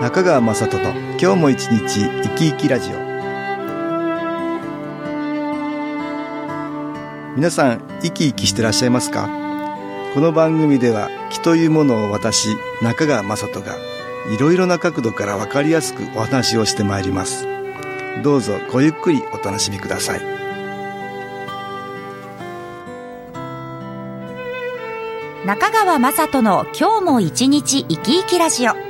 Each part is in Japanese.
中川雅人の今日も一日生き生きラジオ。皆さん生き生きしてらっしゃいますか？この番組では気というものを私中川雅人がいろいろな角度からわかりやすくお話をしてまいります。どうぞごゆっくりお楽しみください。中川雅人の今日も一日生き生きラジオ。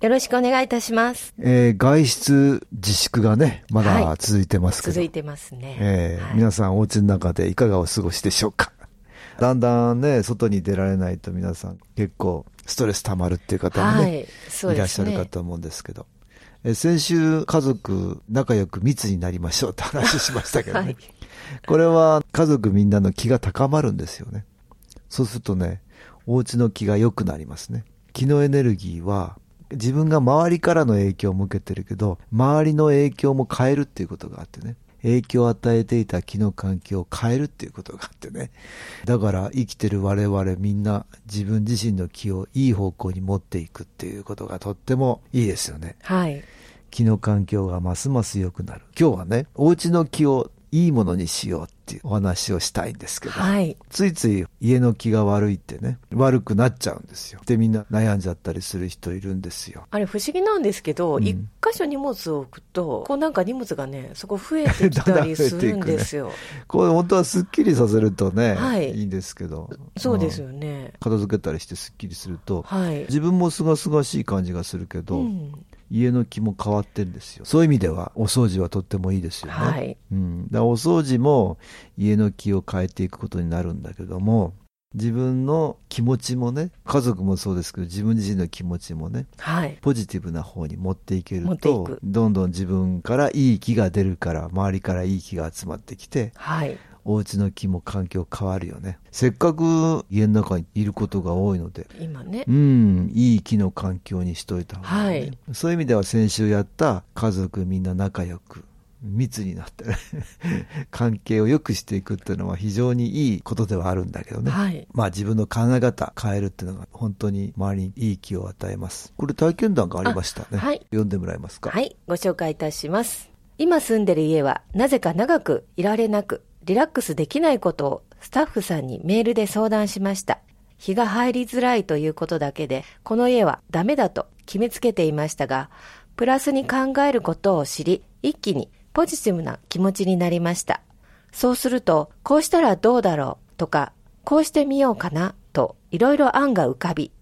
よろしくお願いいたします。えー、外出自粛がね、まだ続いてますけど。続いてますね。えーはい、皆さんお家の中でいかがお過ごしでしょうか？だんだんね、外に出られないと皆さん結構ストレス溜まるっていう方もね、はいねいらっしゃるかと思うんですけど。えー、先週家族仲良く密になりましょうって話しましたけどね。はい、これは家族みんなの気が高まるんですよね。そうするとね、お家の気が良くなりますね。気のエネルギーは自分が周りからの影響を受けてるけど、周りの影響も変えるっていうことがあってね。影響を与えていた気の環境を変えるっていうことがあってね。だから生きてる我々みんな自分自身の気をいい方向に持っていくっていうことがとってもいいですよね。はい。気の環境がますます良くなる。今日はね、お家の気をいいものにしようっていうお話をしたいんですけど、はい、ついつい家の気が悪いってね、悪くなっちゃうんですよ。で、みんな悩んじゃったりする人いるんですよ。あれ不思議なんですけど、一、うん、箇所荷物を置くと、こうなんか荷物がね、そこ増えてきたりするんですよ。ね、これ本当はすっきりさせるとね、はい、いいんですけど。そうですよね。片付けたりしてすっきりすると、はい、自分もすがすがしい感じがするけど、うん家の気も変わってるんですよ。そういう意味では、お掃除はとってもいいですよね。はい。うん。だお掃除も家の気を変えていくことになるんだけども、自分の気持ちもね、家族もそうですけど、自分自身の気持ちもね、はい、ポジティブな方に持っていけると、どんどん自分からいい気が出るから、周りからいい気が集まってきて、はい、お家の気も環境変わるよね。せっかく家の中にいることが多いので。今ね。うん、いい気の環境にしといた方がいい、ね、はい。そういう意味では先週やった家族みんな仲良く、密になって、関係を良くしていくっていうのは非常にいいことではあるんだけどね。はい。まあ自分の考え方変えるっていうのが本当に周りにいい気を与えます。これ体験談がありましたね。はい。読んでもらえますか？はい。ご紹介いたします。今住んでる家はなぜか長くいられなく、リラックスできないことをスタッフさんにメールで相談しました。日が入りづらいということだけで、この家はダメだと決めつけていましたが、プラスに考えることを知り、一気にポジティブな気持ちになりました。そうすると、こうしたらどうだろうとか、こうしてみようかなと、いろいろ案が浮かび、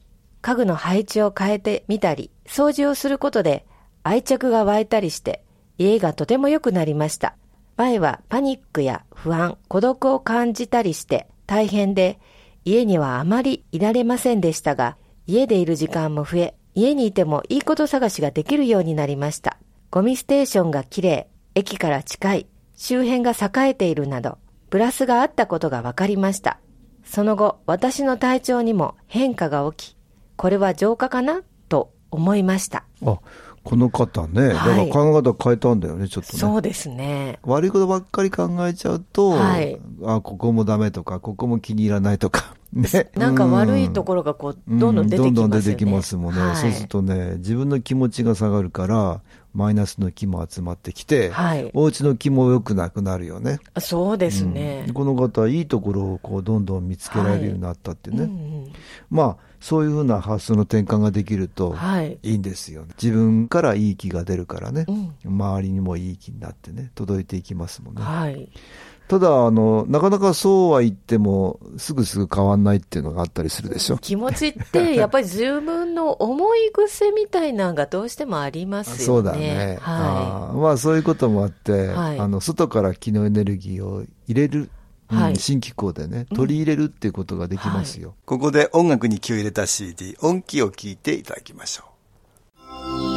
家具の配置を変えてみたり、掃除をすることで愛着が湧いたりして、家がとても良くなりました。前はパニックや不安、孤独を感じたりして大変で、家にはあまりいられませんでしたが、家でいる時間も増え、家にいてもいいこと探しができるようになりました。ゴミステーションが綺麗、駅から近い、周辺が栄えているなど、プラスがあったことが分かりました。その後、私の体調にも変化が起き、これは浄化かな？と思いました。あこの方ね、だから考え方変えたんだよね、ちょっとね。そうですね。悪いことばっかり考えちゃうと、はい、あ、ここもダメとか、ここも気に入らないとか、ね。なんか悪いところがこう、どんどん出てきますよね、うん。どんどん出てきますもんね、はい。そうするとね、自分の気持ちが下がるから、マイナスの気も集まってきて、はい、お家の気も良くなくなるよね。そうですね。うん、この方、いいところをこうどんどん見つけられるようになったってね。はいうんうん、まあ、そういうふうな発想の転換ができるといいんですよね。自分からいい気が出るからね、うん、周りにもいい気になってね、届いていきますもんね。はい、ただ、あの、なかなかそうは言っても、すぐすぐ変わんないっていうのがあったりするでしょ。気持ちって、やっぱり自分の思い癖みたいなのがどうしてもありますよね。そうだね。はい、あまあ、そういうこともあって、はい、あの、外から気のエネルギーを入れる。はいうん、新機構でね、取り入れるっていうことができますよ。はい、ここで音楽に気を入れた CD、音気を聞いていただきましょう。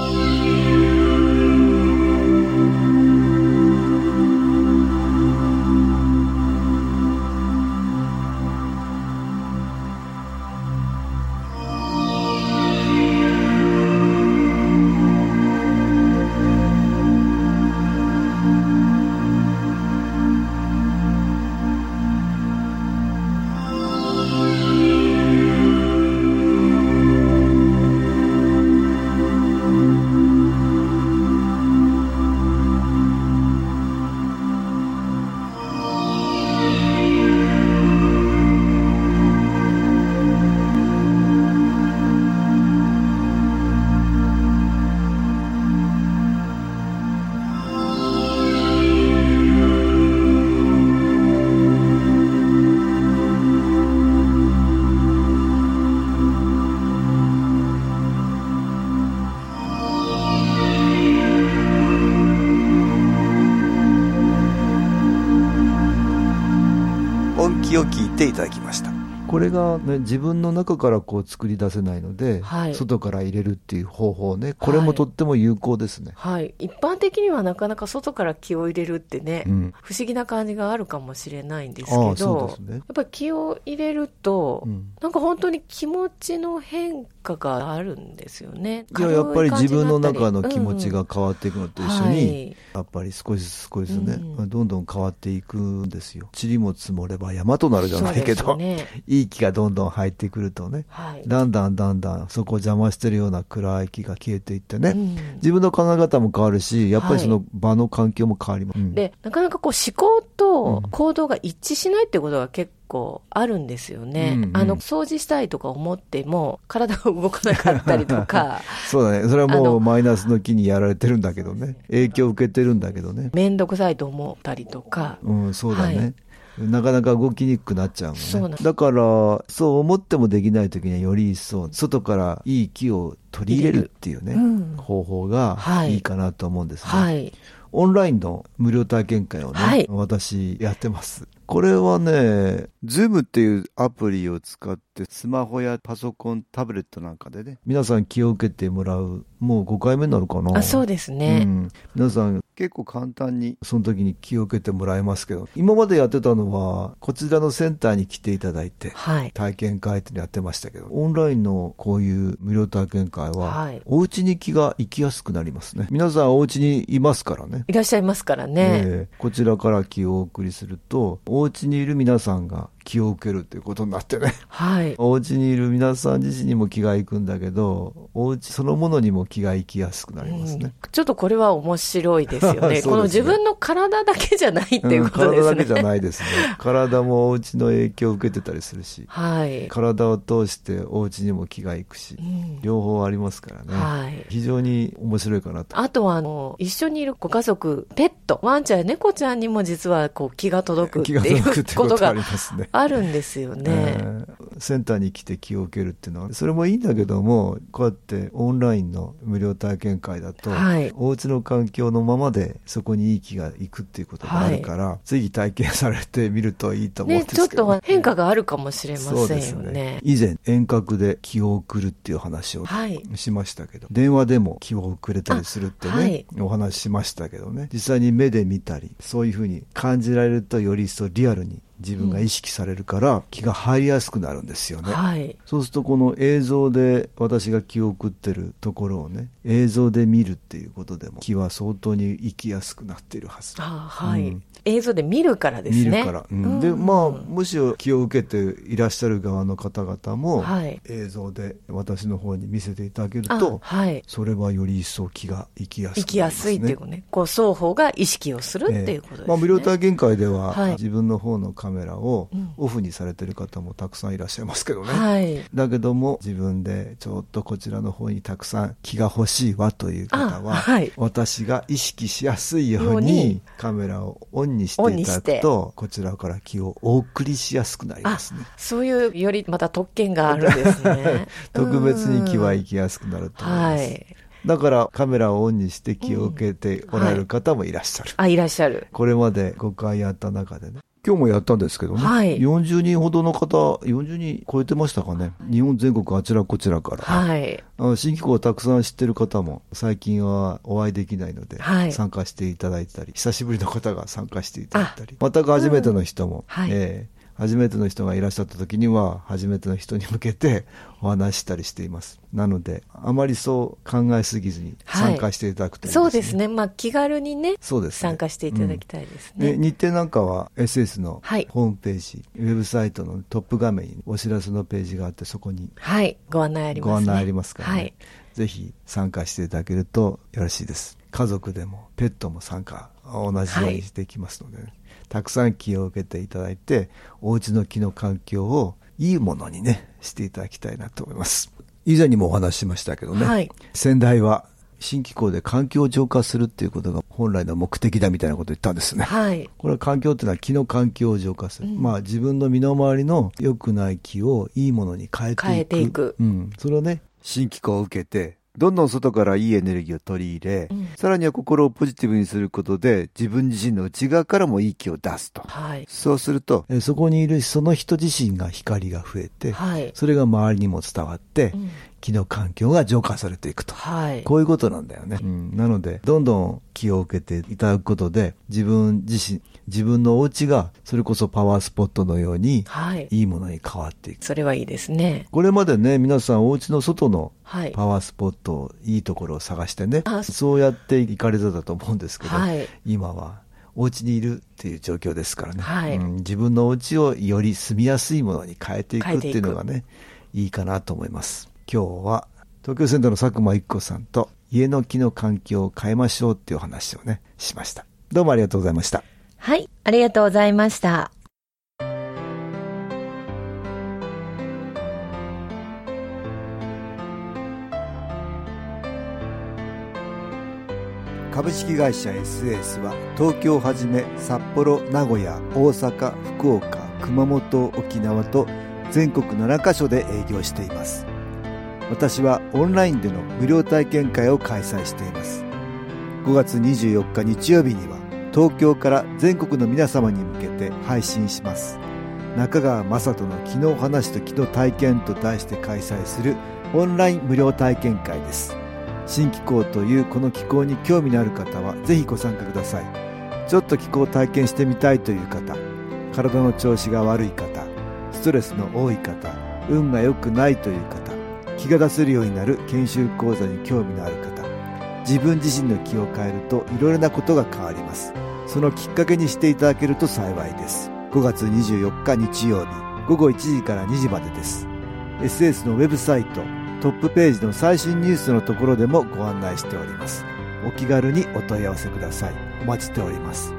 ていただきました。これが、ね、自分の中からこう作り出せないので、はい外から入れるっていう方法ね、これもとっても有効ですね。はい。一般的にはなかなか外から気を入れるってね、うん不思議な感じがあるかもしれないんですけああそど、うですねやっぱり気を入れると、うんなんか本当に気持ちの変化があるんですよね。いややっぱり自分の中の気持ちがが変わっていくのと一緒に、やっぱり少しずつ少しずつね、うんどんどん変わっていくんですよ。塵も積もれば山となるじゃないけど、ね いい気がどんどん入ってくるとね、はい。だんだんだんだんそこを邪魔してるような暗い気が消えていってね、うん自分の考え方も変わるし、やっぱりその場の環境も変わります。うんで、なかなかこう思考と行動が一致しないってことが結構あるんですよね。うんうんあの、掃除したいとか思っても、体が動かなかったりとか、そうだね。それはもうマイナスの気にやられてるんだけどね。影響を受けてるんだけどね。めんどくさいと思ったりとか、うん、そうだね。はいなかなか動きにくくなっちゃうもんね。だから、そう思ってもできない時にはより一層、外からいい気を取り入れるっていうね、うん方法がはいいいかなと思うんですね。はい。オンラインの無料体験会をね、はい私やってます。これはね、ズームっていうアプリを使って、スマホやパソコン、タブレットなんかでね、皆さん気を受けてもらう、もう5回目になるかな。あ、そうですね。うん、皆さん結構簡単にその時に気を受けてもらえますけど、今までやってたのは、こちらのセンターに来ていただいて、はい。体験会ってのやってましたけど、オンラインのこういう無料体験会は、はいお家に気が行きやすくなりますね。皆さんお家にいますからね。いらっしゃいますからね。ええこちらから気をお送りすると、お家にいる皆さんが気を受けるっていうことになってね。はい。お家にいる皆さん自身にも気が行くんだけど、お家そのものにも気が行きやすくなりますね。ちょっとこれは面白いですよね。すねこの自分の体だけじゃないっていううんことですね。体だけじゃないですね。体もお家の影響を受けてたりするし、はい。体を通してお家にも気が行くし、うん両方ありますからね。はい。非常に面白いかなと。あとは、あの、一緒にいるご家族、ペット、ワンちゃんや猫ちゃんにも実は、こう、気が届くって気がいう届くってこととありますね。あるんですよね。えーセンターに来て気を受けるっていうのは、それもいいんだけども、こうやってオンラインの無料体験会だと、はいお家の環境のままでそこにいい気がいくっていうことがあるから、ぜひ体験されてみるといいと思うんね、ですけど、ちょっと変化があるかもしれませんよね。ね。以前遠隔で気を送るっていう話をはい。しましたけど、電話でも気を送れたりするってね、お話ししましたけどね、実際に目で見たり、そういうふうに感じられるとより一層リアルに自分が意識されるから、気が入りやすくなるんですよね。はい。そうするとこの映像で私が気を送ってるところをね、映像で見るっていうことでも気は相当に生きやすくなっているはず。あはい、うん映像で見るからですね。見るから。うんうんで、まあ、むしろ気を受けていらっしゃる側の方々も、はい映像で私の方に見せていただけるあと、はい。それはより一層気が行きやすくなります、ね。生きやすいっていうね。こう、双方が意識をするっていうことですね。まあ、無料体験会では、はい自分の方のカメラをうんオフにされてる方もたくさんいらっしゃいますけどね。はい。だけども自分でちょっとこちらの方にたくさん気が欲しいわという方は、あはい私が意識しやすいよようにカメラをオンにしていただくとこちらから気をお送りしやすくなりあますね。。そういう、よりまた特権があるんですね 特別に気はうん行きやすくなると思いまはす。い。だからカメラをオンにして気を受けておられる方もいらっしゃる。あ、いらっしゃる。これまで5回やった中でね。今日もやったんですけどね。はい40人ほどの方、40人超えてましたかね。日本全国あちらこちらから。はい。新機構をたくさん知ってる方も最近はお会いできないので、はい参加していただいたり、久しぶりの方が参加していただいたり、全く初めての人も、はいええ初めての人がいらっしゃった時には、初めての人に向けて お話ししたりしています。なので、あまりそう考えすぎずにはい参加していただくといいそうですね。まあ、気軽にね、そうですね参加していただきたいですでね。日程なんかは SS のはいホームページ、ウェブサイトのトップ画面にお知らせのページがあって、そこにはい。ご案内あります、ね。ご案内ありますからね、はい。ぜひ参加していただけるとよろしいです。家族でもペットも参加、同じようにできますのでね、たくさん気を受けていただいて、お家の木の環境をいいものにね、していただきたいなと思います。以前にもお話ししましたけどね、はい先代は新機構で環境を浄化するっていうことが本来の目的だみたいなことを言ったんですね。はい。これは環境っていうのは気の環境を浄化する。まあ自分の身の回りの良くない気をいいものに変えていく。変えていくうん。それをね、新機構を受けてどんどん外からいいエネルギーを取り入れ、うん、さらには心をポジティブにすることで、自分自身の内側からもいい気を出すと。はい、そうすると、えそこにいるその人自身が光が増えて、はい、それが周りにも伝わって、うん、気の環境が浄化されていくと。はい、こういうことなんだよね。うん、なので、どんどん気を受けていただくことで、自分自身、自分のお家が、それこそパワースポットのように、はい、いいものに変わっていく。それはいいですね。これまでね、皆さんお家の外のパワースポット、いいところを探してね、そうやって行かれてたと思うんですけど、はい、今は、お家にいるっていう状況ですからね、はいうん、自分のお家をより住みやすいものに変えていくっていうのがね、いいかなと思います。今日は東京センターの佐久間一子さんと家の木の環境を変えましょうっていう話をね、しました。どうもありがとうございました。はい、ありがとうございました。株式会社 SS は東京をはじめ札幌、名古屋、大阪、福岡、熊本、沖縄と全国7カ所で営業しています。私はオンラインでの無料体験会を開催しています5月24日日曜日には東京から全国の皆様に向けて配信します。中川雅人の昨日話と昨日体験と題して開催するオンライン無料体験会です。新気候というこの気候に興味のある方はぜひご参加ください。ちょっと気候体験してみたいという方体の調子が悪い方ストレスの多い方運が良くないという方気が出せるようになる研修講座に興味のある方自分自身の気を変えるといろいろなことが変わります。そのきっかけにしていただけると幸いです。5月24日日曜日午後1時から2時までです。SS のウェブサイトトップページの最新ニュースのところでもご案内しております。お気軽にお問い合わせください。お待ちしております。